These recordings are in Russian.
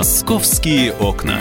Московские окна.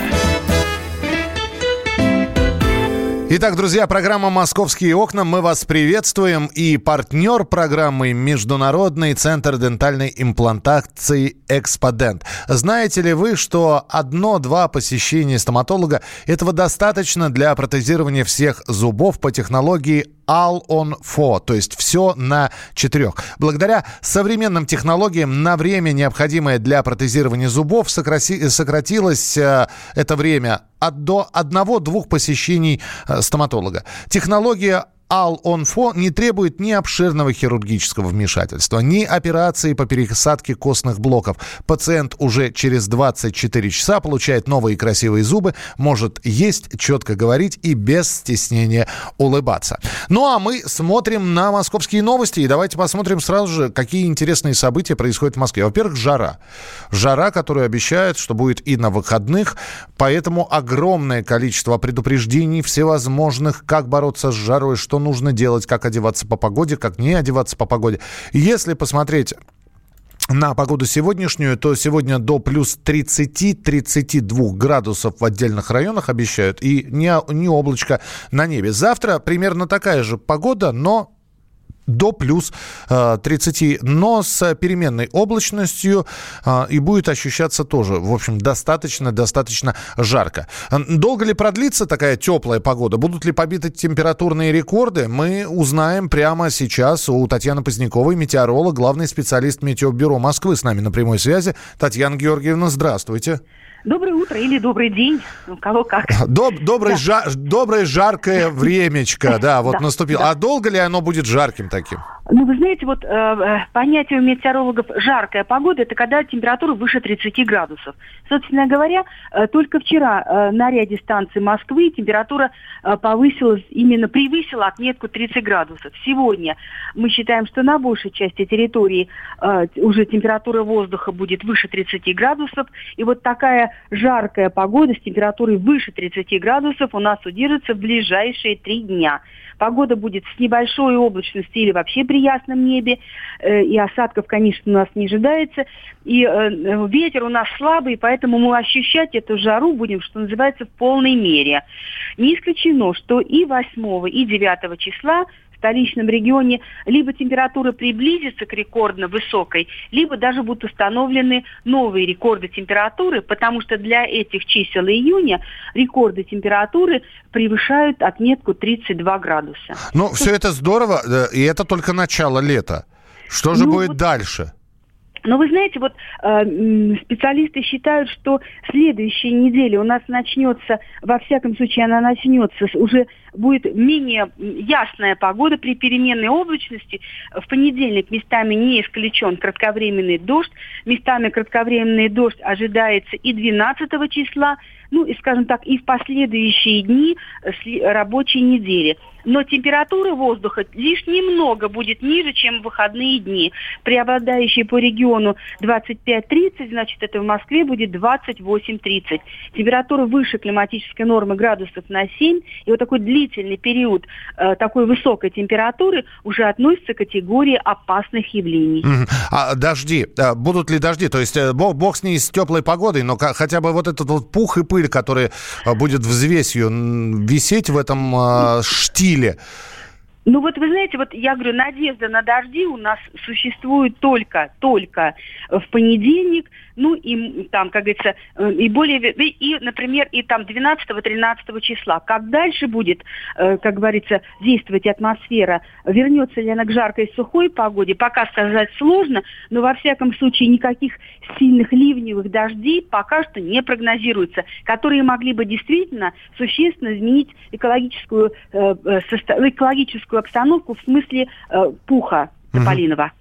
Итак, друзья, программа «Московские окна». Мы вас приветствуем. И партнер программы – Международный центр дентальной имплантации «Эксподент». Знаете ли вы, что одно-два посещения стоматолога – этого достаточно для протезирования всех зубов по технологии all on four, то есть все на четырех. Благодаря современным технологиям на время, необходимое для протезирования зубов, сократилось э, это время от до одного-двух посещений э, стоматолога. Технология Ал-Онфо не требует ни обширного хирургического вмешательства, ни операции по пересадке костных блоков. Пациент уже через 24 часа получает новые красивые зубы, может есть, четко говорить и без стеснения улыбаться. Ну а мы смотрим на московские новости и давайте посмотрим сразу же, какие интересные события происходят в Москве. Во-первых, жара. Жара, которая обещает, что будет и на выходных, поэтому огромное количество предупреждений всевозможных, как бороться с жарой, что нужно делать, как одеваться по погоде, как не одеваться по погоде. Если посмотреть на погоду сегодняшнюю, то сегодня до плюс 30-32 градусов в отдельных районах обещают, и не, не облачко на небе. Завтра примерно такая же погода, но до плюс 30, э, но с переменной облачностью э, и будет ощущаться тоже, в общем, достаточно-достаточно жарко. Долго ли продлится такая теплая погода? Будут ли побиты температурные рекорды? Мы узнаем прямо сейчас у Татьяны Поздняковой, метеоролог, главный специалист Метеобюро Москвы с нами на прямой связи. Татьяна Георгиевна, здравствуйте. Доброе утро или добрый день, у кого как. Доб, добрый, да. жа, доброе жаркое времечко, да, вот да, наступило. Да. А долго ли оно будет жарким таким? Ну, вы знаете, вот э, э, понятие у метеорологов «жаркая погода» – это когда температура выше 30 градусов. Собственно говоря, э, только вчера э, на ряде станций Москвы температура э, повысилась, именно превысила отметку 30 градусов. Сегодня мы считаем, что на большей части территории э, уже температура воздуха будет выше 30 градусов. И вот такая жаркая погода с температурой выше 30 градусов у нас удержится в ближайшие три дня. Погода будет с небольшой облачностью или вообще при ясном небе. Э, и осадков, конечно, у нас не ожидается. И э, ветер у нас слабый, поэтому мы ощущать эту жару будем, что называется, в полной мере. Не исключено, что и 8, и 9 числа столичном регионе либо температура приблизится к рекордно высокой, либо даже будут установлены новые рекорды температуры, потому что для этих чисел июня рекорды температуры превышают отметку 32 градуса. Ну, все это здорово, и это только начало лета. Что же ну, будет вот... дальше? Но вы знаете, вот э, специалисты считают, что следующая неделя у нас начнется, во всяком случае она начнется, уже будет менее ясная погода при переменной облачности. В понедельник местами не исключен кратковременный дождь, местами кратковременный дождь ожидается и 12 числа, ну и, скажем так, и в последующие дни рабочей недели. Но температура воздуха лишь немного будет ниже, чем в выходные дни. Преобладающие по региону 25-30, значит, это в Москве будет 28-30. Температура выше климатической нормы градусов на 7. И вот такой длительный период э, такой высокой температуры уже относится к категории опасных явлений. А дожди, а, будут ли дожди? То есть э, бог, бог с ней с теплой погодой, но хотя бы вот этот вот пух и пыль, который а, будет взвесью висеть в этом э, штиле, ну вот вы знаете, вот я говорю, надежда на дожди у нас существует только, только в понедельник, ну и там, как говорится, э, и более, и, например, и там 12-13 числа. Как дальше будет, э, как говорится, действовать атмосфера, вернется ли она к жаркой сухой погоде, пока сказать сложно, но во всяком случае никаких сильных ливневых дождей пока что не прогнозируется, которые могли бы действительно существенно изменить экологическую, э, экологическую обстановку в смысле пуха Тополинова.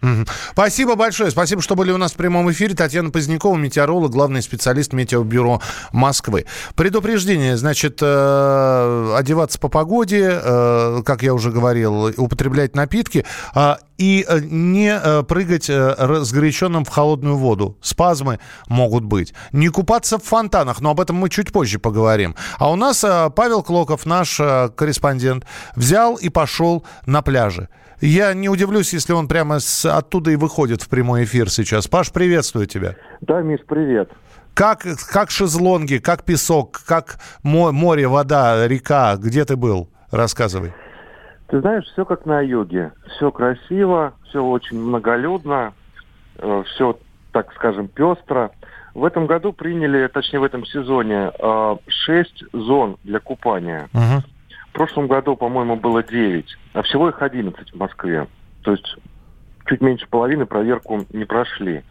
Спасибо большое. Спасибо, что были у нас в прямом эфире. Татьяна Позднякова, метеоролог, главный специалист Метеобюро Москвы. Предупреждение, значит, э, одеваться по погоде, э, как я уже говорил, употреблять напитки э, и не э, прыгать э, разгоряченным в холодную воду. Спазмы могут быть. Не купаться в фонтанах, но об этом мы чуть позже поговорим. А у нас э, Павел Клоков, наш корреспондент, взял и пошел на пляже. Я не удивлюсь, если он прямо с, оттуда и выходит в прямой эфир сейчас. Паш, приветствую тебя. Да, Миш, привет. Как, как шезлонги, как песок, как море, вода, река? Где ты был? Рассказывай. Ты знаешь, все как на юге. Все красиво, все очень многолюдно, э, все, так скажем, пестро. В этом году приняли, точнее в этом сезоне, э, шесть зон для купания. Угу. В прошлом году, по-моему, было девять, а всего их одиннадцать в Москве. То есть чуть меньше половины проверку не прошли.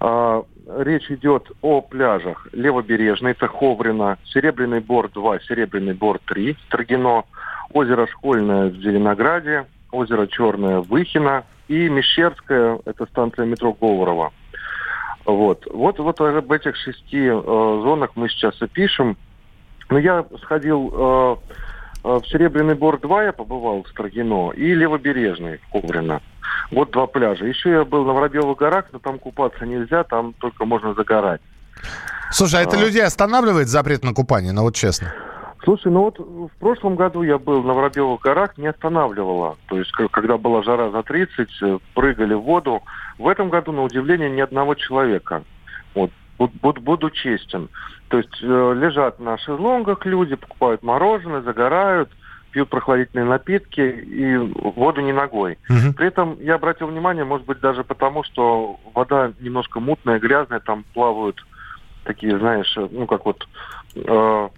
А, речь идет о пляжах Левобережный, это Ховрина, Серебряный Бор 2, Серебряный Бор 3, Строгино, озеро Школьное в Зеленограде, озеро Черное Выхино и Мещерская, это станция метро Говорова. Вот. Вот, вот об этих шести э, зонах мы сейчас и пишем. Но я сходил э в Серебряный Бор 2, я побывал в Строгино, и Левобережный в Коврино. Вот два пляжа. Еще я был на Воробьевых горах, но там купаться нельзя, там только можно загорать. Слушай, а это а... людей останавливает запрет на купание, ну вот честно? Слушай, ну вот в прошлом году я был на Воробьевых горах, не останавливала. То есть, когда была жара за 30, э, прыгали в воду. В этом году, на удивление, ни одного человека. Вот, буду, буду честен. То есть э, лежат на шезлонгах люди, покупают мороженое, загорают, пьют прохладительные напитки и воду не ногой. Угу. При этом я обратил внимание, может быть, даже потому, что вода немножко мутная, грязная, там плавают такие, знаешь, ну как вот э,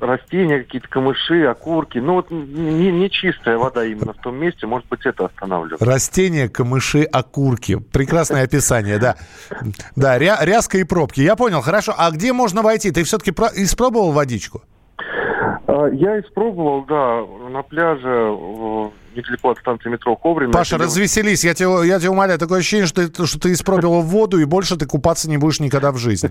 растения, какие-то камыши, окурки. Ну вот не, не чистая вода именно в том месте, может быть, это останавливает. Растения, камыши, окурки. Прекрасное описание, да. Да, ря, ряска и пробки. Я понял, хорошо. А где можно войти? Ты все-таки испробовал водичку? А, я испробовал, да, на пляже недалеко от станции метро Коврина. Паша, это... развеселись, я тебя, я тебя умоляю, такое ощущение, что, ты, что ты испробовал воду, и больше ты купаться не будешь никогда в жизни.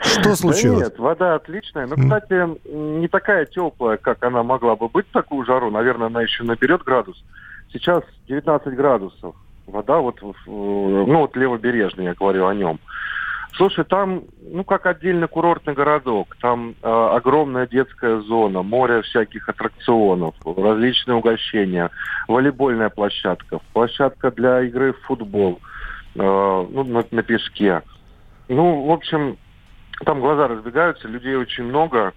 Что случилось? нет, вода отличная, но, кстати, не такая теплая, как она могла бы быть в такую жару. Наверное, она еще наберет градус. Сейчас 19 градусов. Вода вот, ну вот левобережный, я говорю о нем. Слушай, там, ну, как отдельный курортный городок. Там э, огромная детская зона, море всяких аттракционов, различные угощения, волейбольная площадка, площадка для игры в футбол, э, ну, на, на песке. Ну, в общем, там глаза разбегаются, людей очень много.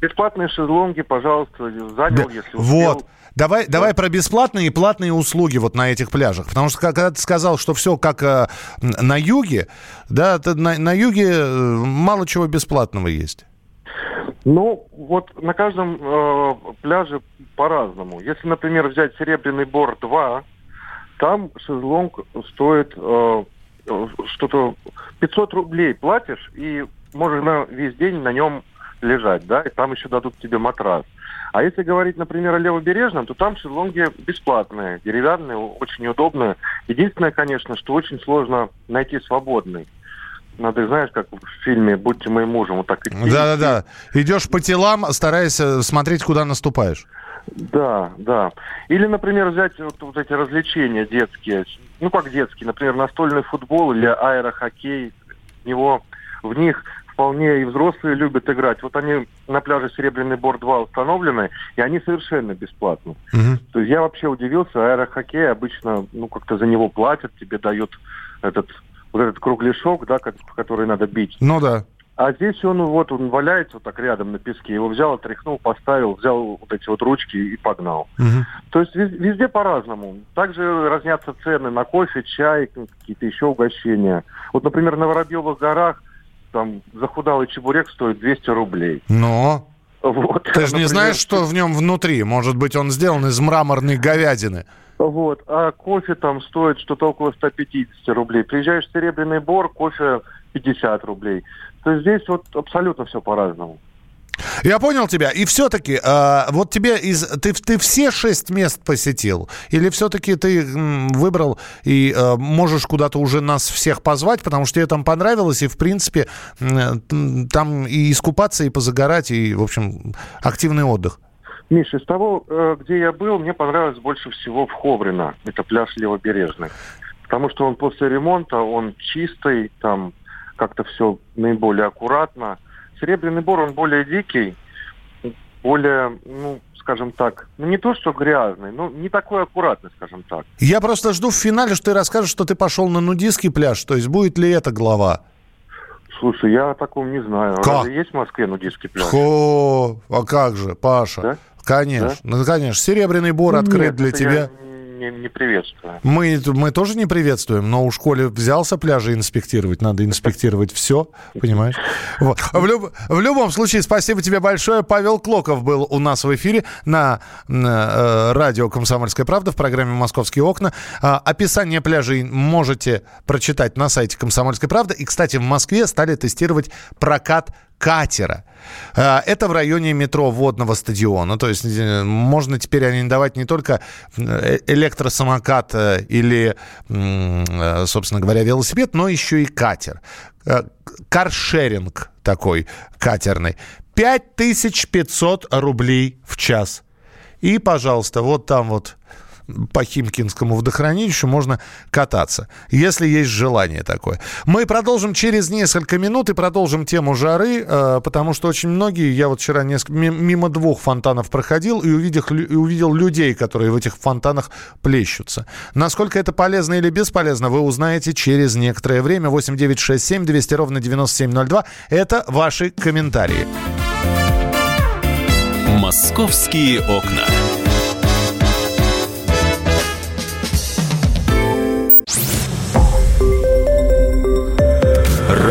Бесплатные шезлонги, пожалуйста, занял, да, если успел. Вот. Давай, да. давай про бесплатные и платные услуги вот на этих пляжах. Потому что когда ты сказал, что все как э, на юге, да, на, на юге э, мало чего бесплатного есть. Ну, вот на каждом э, пляже по-разному. Если, например, взять Серебряный Бор 2, там шезлонг стоит э, что-то 500 рублей платишь, и можно весь день на нем лежать, да, и там еще дадут тебе матрас. А если говорить, например, о левобережном, то там шезлонги бесплатные, деревянные, очень удобные. Единственное, конечно, что очень сложно найти свободный. Надо, знаешь, как в фильме «Будьте моим мужем», вот так идти. Да-да-да. Идешь по телам, стараясь э, смотреть, куда наступаешь. Да, да. Или, например, взять вот, вот эти развлечения детские. Ну, как детские, например, настольный футбол или аэрохоккей. В него, в них вполне и взрослые любят играть. Вот они на пляже Серебряный Бор 2 установлены, и они совершенно бесплатны. Угу. То есть я вообще удивился, аэрохоккей обычно, ну, как-то за него платят, тебе дают этот вот этот кругляшок, да, который надо бить. Ну да. А здесь он вот он валяется вот так рядом на песке. Его взял, отряхнул, поставил, взял вот эти вот ручки и погнал. Угу. То есть везде по-разному. Также разнятся цены на кофе, чай, какие-то еще угощения. Вот, например, на Воробьевых горах там захудалый чебурек стоит 200 рублей. Но? Вот. Ты же не знаешь, что в нем внутри? Может быть, он сделан из мраморной говядины. Вот. А кофе там стоит что-то около 150 рублей. Приезжаешь в Серебряный Бор, кофе 50 рублей. То есть здесь вот абсолютно все по-разному. Я понял тебя. И все-таки, э, вот тебе из... Ты, ты все шесть мест посетил? Или все-таки ты м, выбрал и э, можешь куда-то уже нас всех позвать, потому что тебе там понравилось, и, в принципе, э, там и искупаться, и позагорать, и, в общем, активный отдых? Миша, из того, э, где я был, мне понравилось больше всего в Ховрино. Это пляж Левобережный. Потому что он после ремонта, он чистый, там как-то все наиболее аккуратно. Серебряный бор, он более дикий, более, ну, скажем так, ну не то, что грязный, но не такой аккуратный, скажем так. Я просто жду в финале, что ты расскажешь, что ты пошел на нудистский пляж, то есть будет ли это глава? Слушай, я о таком не знаю. Как? Разве есть в Москве нудистский пляж? О, а как же, Паша? Да? Конечно, ну, конечно. Серебряный бор открыт Нет, для тебя. Я не, не приветствую. Мы, мы тоже не приветствуем, но у школе взялся пляжи инспектировать, надо инспектировать все, понимаешь? Вот. В, люб- в любом случае, спасибо тебе большое. Павел Клоков был у нас в эфире на, на, э, радио «Комсомольская правда» в программе «Московские окна». А, описание пляжей можете прочитать на сайте «Комсомольской правды». И, кстати, в Москве стали тестировать прокат катера. А, Это в районе метро водного стадиона. То есть э, можно теперь арендовать не только э, электросамокат э, или, м, э, собственно говоря, велосипед, но еще и катер. Каршеринг такой катерный. 5500 рублей в час. И, пожалуйста, вот там вот по Химкинскому водохранилищу можно кататься, если есть желание такое. Мы продолжим через несколько минут и продолжим тему жары, э, потому что очень многие, я вот вчера несколько, ми- мимо двух фонтанов проходил и увидел, и увидел людей, которые в этих фонтанах плещутся. Насколько это полезно или бесполезно, вы узнаете через некоторое время. 8967 200 ровно 9702. Это ваши комментарии. «Московские окна».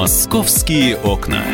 Московские окна.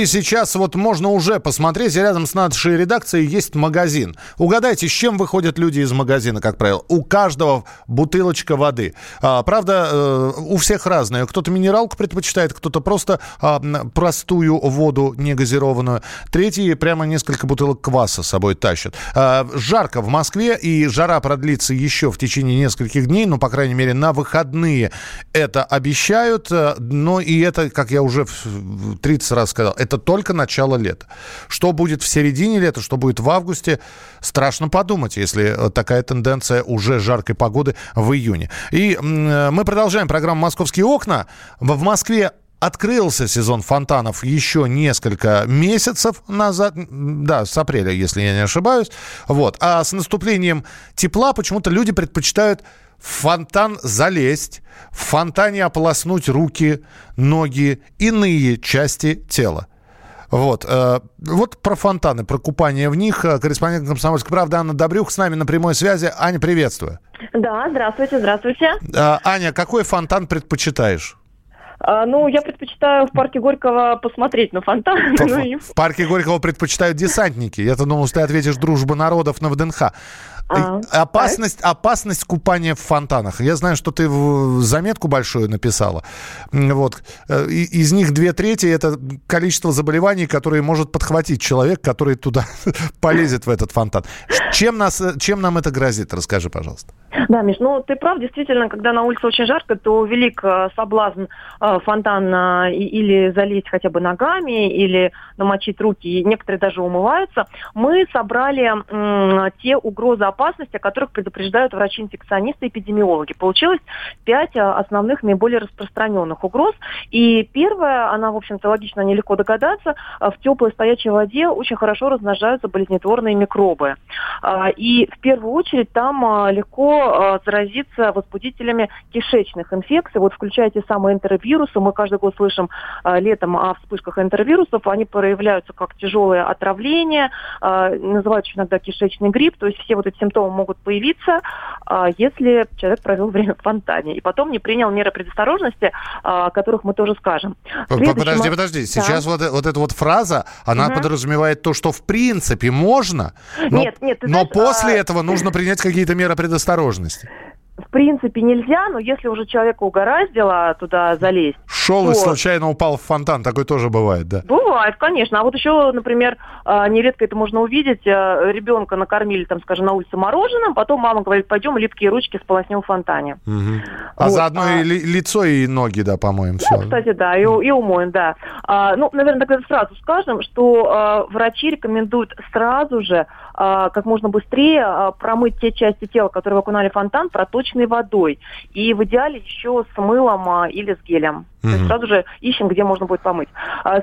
Ну и сейчас вот можно уже посмотреть, рядом с нашей редакцией есть магазин. Угадайте, с чем выходят люди из магазина, как правило? У каждого бутылочка воды. А, правда, э, у всех разная. Кто-то минералку предпочитает, кто-то просто а, простую воду негазированную. Третьи прямо несколько бутылок кваса с собой тащат. А, жарко в Москве, и жара продлится еще в течение нескольких дней, ну, по крайней мере, на выходные это обещают. э, Но и это, как я уже в- в 30 раз сказал, это только начало лета. Что будет в середине лета, что будет в августе, страшно подумать, если э, такая тенденция уже жаркой погоды в июне. И э, мы продолжаем программу «Московские окна». В Москве Открылся сезон фонтанов еще несколько месяцев назад, да, с апреля, если я не ошибаюсь. Вот. А с наступлением тепла почему-то люди предпочитают в фонтан залезть, в фонтане ополоснуть руки, ноги, иные части тела. Вот, э, вот про фонтаны, про купание в них. Э, Корреспондент «Комсомольской правды» Анна Добрюх с нами на прямой связи. Аня, приветствую. Да, здравствуйте, здравствуйте. Э, Аня, какой фонтан предпочитаешь? А, ну, я предпочитаю в парке Горького посмотреть на фонтан. Ну, в парке Горького предпочитают десантники. Я-то думал, что ты ответишь «Дружба народов» на ВДНХ. А, опасность, опасность купания в фонтанах. Я знаю, что ты в- заметку большую написала. Вот. Э, Из них две трети – это количество заболеваний, которые может подхватить человек, который туда полезет в этот фонтан. Чем, нас, э, чем нам это грозит? Расскажи, пожалуйста. Да, Миш, ну ты прав, действительно, когда на улице очень жарко, то велик э, соблазн э, фонтан э, или залезть хотя бы ногами, или намочить руки, и некоторые даже умываются. Мы собрали те угрозы опасности, о которых предупреждают врачи-инфекционисты и эпидемиологи. Получилось пять основных, наиболее распространенных угроз. И первая, она, в общем-то, логично, нелегко догадаться, в теплой стоячей воде очень хорошо размножаются болезнетворные микробы. И в первую очередь там а, легко а, заразиться возбудителями кишечных инфекций. Вот включая те самые энтеровирусы. Мы каждый год слышим а, летом о вспышках энтеровирусов. Они проявляются как тяжелое отравление, а, называют еще иногда кишечный грипп. То есть все вот эти симптомы могут появиться, если человек провел время в фонтане и потом не принял меры предосторожности, о которых мы тоже скажем. Следующий Подожди, подожди. Да. Сейчас вот, э- вот эта вот фраза, она Мгм. подразумевает то, что в принципе можно, но, Нет, нет, но знаешь, после а- этого нужно принять какие-то меры предосторожности. В принципе нельзя, но если уже человека угораздило туда залезть... Шел то... и случайно упал в фонтан, такое тоже бывает, да? Бывает, конечно. А вот еще, например, а, нередко это можно увидеть, а, ребенка накормили, там, скажем, на улице мороженым, потом мама говорит, пойдем липкие ручки сполоснем в фонтане. Угу. А вот, заодно а... и лицо, и ноги, да, помоем. Ну, все. кстати, да, и, и умоем, да. А, ну, наверное, тогда сразу скажем, что а, врачи рекомендуют сразу же как можно быстрее а, промыть те части тела, которые вы окунали в фонтан, проточной водой. И в идеале еще с мылом а, или с гелем. Mm-hmm. То есть сразу же ищем, где можно будет помыть.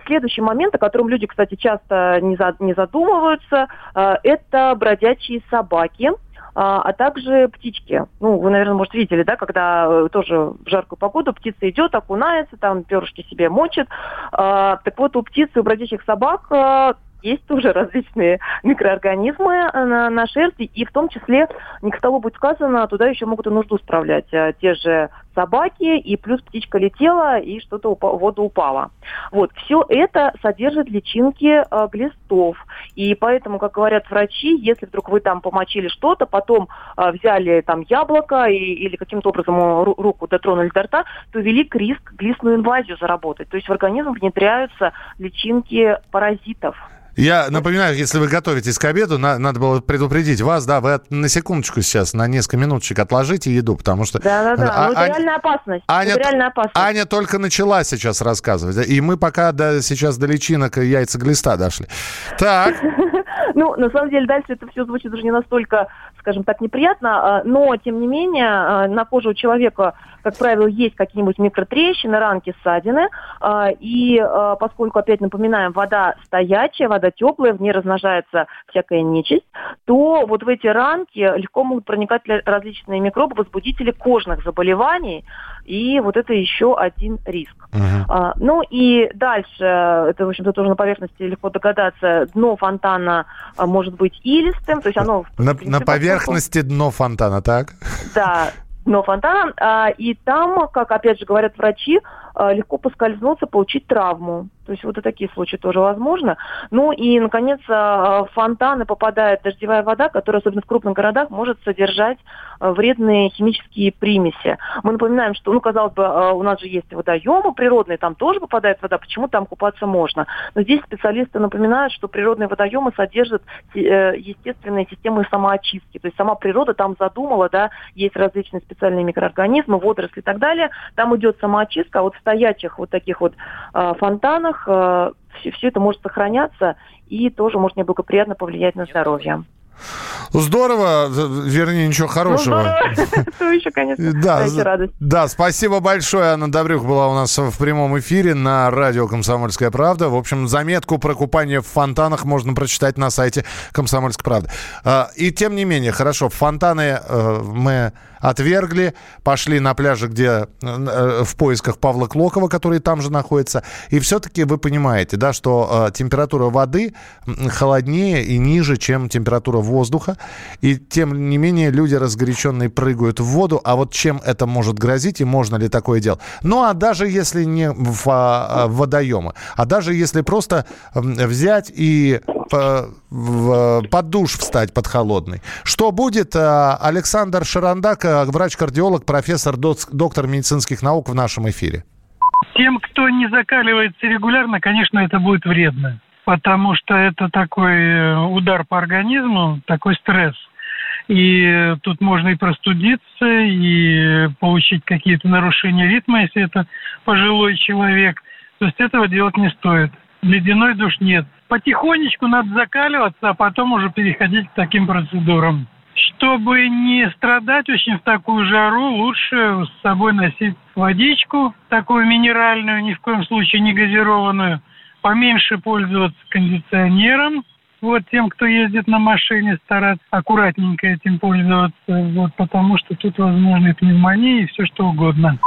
Следующий момент, о котором люди, кстати, часто не, за, не задумываются, это бродячие собаки а также птички. Ну, вы, наверное, может, видели, да, когда э, тоже в жаркую погоду птица идет, окунается, там перышки себе мочит. Так вот, у птиц и у бродячих собак есть тоже различные микроорганизмы э, на, на шерсти, и в том числе, не к столу будет сказано, туда еще могут и нужду справлять э, те же собаки, и плюс птичка летела, и что-то в воду упало. Вот, все это содержит личинки э, глистов, и поэтому, как говорят врачи, если вдруг вы там помочили что-то, потом э, взяли там яблоко и, или каким-то образом руку дотронули до рта, то велик риск глистную инвазию заработать. То есть в организм внедряются личинки паразитов. Я напоминаю, если вы готовитесь к обеду, на, надо было предупредить вас, да, вы на секундочку сейчас, на несколько минуточек отложите еду, потому что... Да-да-да, а, ну это Аня, реальная опасность. Аня, это реальная опасность. Аня только начала сейчас рассказывать, и мы пока до, сейчас до личинок и яйца глиста дошли. Так. Ну, на самом деле, дальше это все звучит уже не настолько, скажем так, неприятно, а, но, тем не менее, а, на коже у человека, как правило, есть какие-нибудь микротрещины, ранки, ссадины, а, и поскольку, опять напоминаем, вода стоячая, вода теплая, в ней размножается всякая нечисть, то вот в эти ранки легко могут проникать различные микробы, возбудители кожных заболеваний, и вот это еще один риск. Uh-huh. А, ну и дальше, это, в общем-то, тоже на поверхности легко догадаться, дно фонтана а, может быть илистым, то есть оно... На, принципе, на поверхности дно фонтана, так? Да, дно фонтана, а, и там, как опять же говорят врачи, а, легко поскользнуться, получить травму. То есть вот и такие случаи тоже возможно. Ну и, наконец, а, в фонтаны попадает дождевая вода, которая, особенно в крупных городах, может содержать а, вредные химические примеси. Мы напоминаем, что, ну, казалось бы, а, у нас же есть водоемы природные, там тоже попадает вода, почему там купаться можно? Но здесь специалисты напоминают, что природные водоемы содержат э, естественные системы самоочистки. То есть сама природа там задумала, да, есть различные специальные микроорганизмы, водоросли и так далее. Там идет самоочистка, а вот в стоячих вот таких вот фонтанах все, э, все это может сохраняться и тоже может неблагоприятно повлиять на здоровье. Здорово, вернее, ничего хорошего. Ну, еще, конечно, да, да, спасибо большое. Анна Добрюх была у нас в прямом эфире на радио «Комсомольская правда». В общем, заметку про купание в фонтанах можно прочитать на сайте «Комсомольской правды». А, и тем не менее, хорошо, фонтаны э, мы отвергли, пошли на пляже, где э, в поисках Павла Клокова, который там же находится. И все-таки вы понимаете, да, что э, температура воды холоднее и ниже, чем температура воздуха. И тем не менее люди разгоряченные прыгают в воду. А вот чем это может грозить и можно ли такое делать? Ну, а даже если не в, а, в водоемы, а даже если просто взять и по, в, под душ встать под холодный. Что будет? Э, Александр Шарандак, э, врач-кардиолог, профессор, доктор медицинских наук в нашем эфире. Тем, кто не закаливается регулярно, конечно, это будет вредно, потому что это такой э, удар по организму, такой стресс. И тут можно и простудиться, и получить какие-то нарушения ритма, если это пожилой человек. То есть этого делать не стоит. Ледяной душ нет потихонечку надо закаливаться, а потом уже переходить к таким процедурам. Чтобы не страдать очень в такую жару, лучше с собой носить водичку, такую минеральную, ни в коем случае не газированную, поменьше пользоваться кондиционером, вот тем, кто ездит на машине, стараться аккуратненько этим пользоваться, вот, потому что тут возможны пневмонии и все что угодно.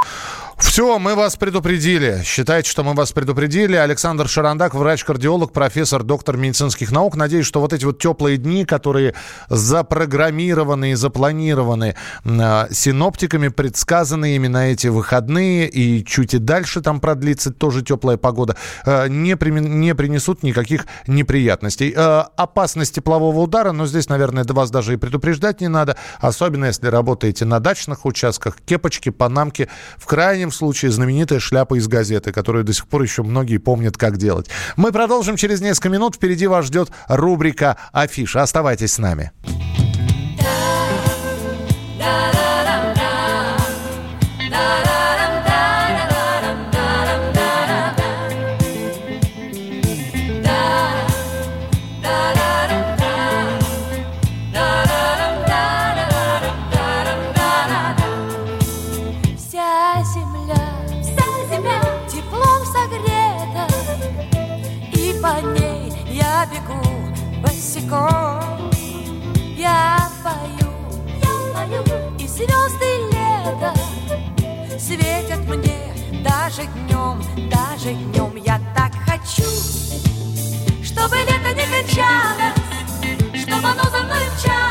Все, мы вас предупредили. Считайте, что мы вас предупредили. Александр Шарандак, врач-кардиолог, профессор, доктор медицинских наук. Надеюсь, что вот эти вот теплые дни, которые запрограммированы и запланированы э, синоптиками, предсказаны именно эти выходные, и чуть и дальше там продлится тоже теплая погода, э, не, при, не принесут никаких неприятностей. Э, опасность теплового удара, но здесь, наверное, до вас даже и предупреждать не надо, особенно если работаете на дачных участках, кепочки, панамки, в крайнем в случае знаменитая шляпа из газеты, которую до сих пор еще многие помнят, как делать. Мы продолжим через несколько минут. Впереди вас ждет рубрика «Афиша». Оставайтесь с нами. Даже днем, даже днем я так хочу, чтобы лето не кончалось, чтобы оно за мной мчалось,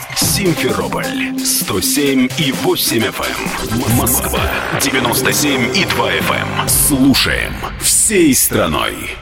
Симферополь 107 и 8 FM. Москва 97 и 2 FM. Слушаем всей страной.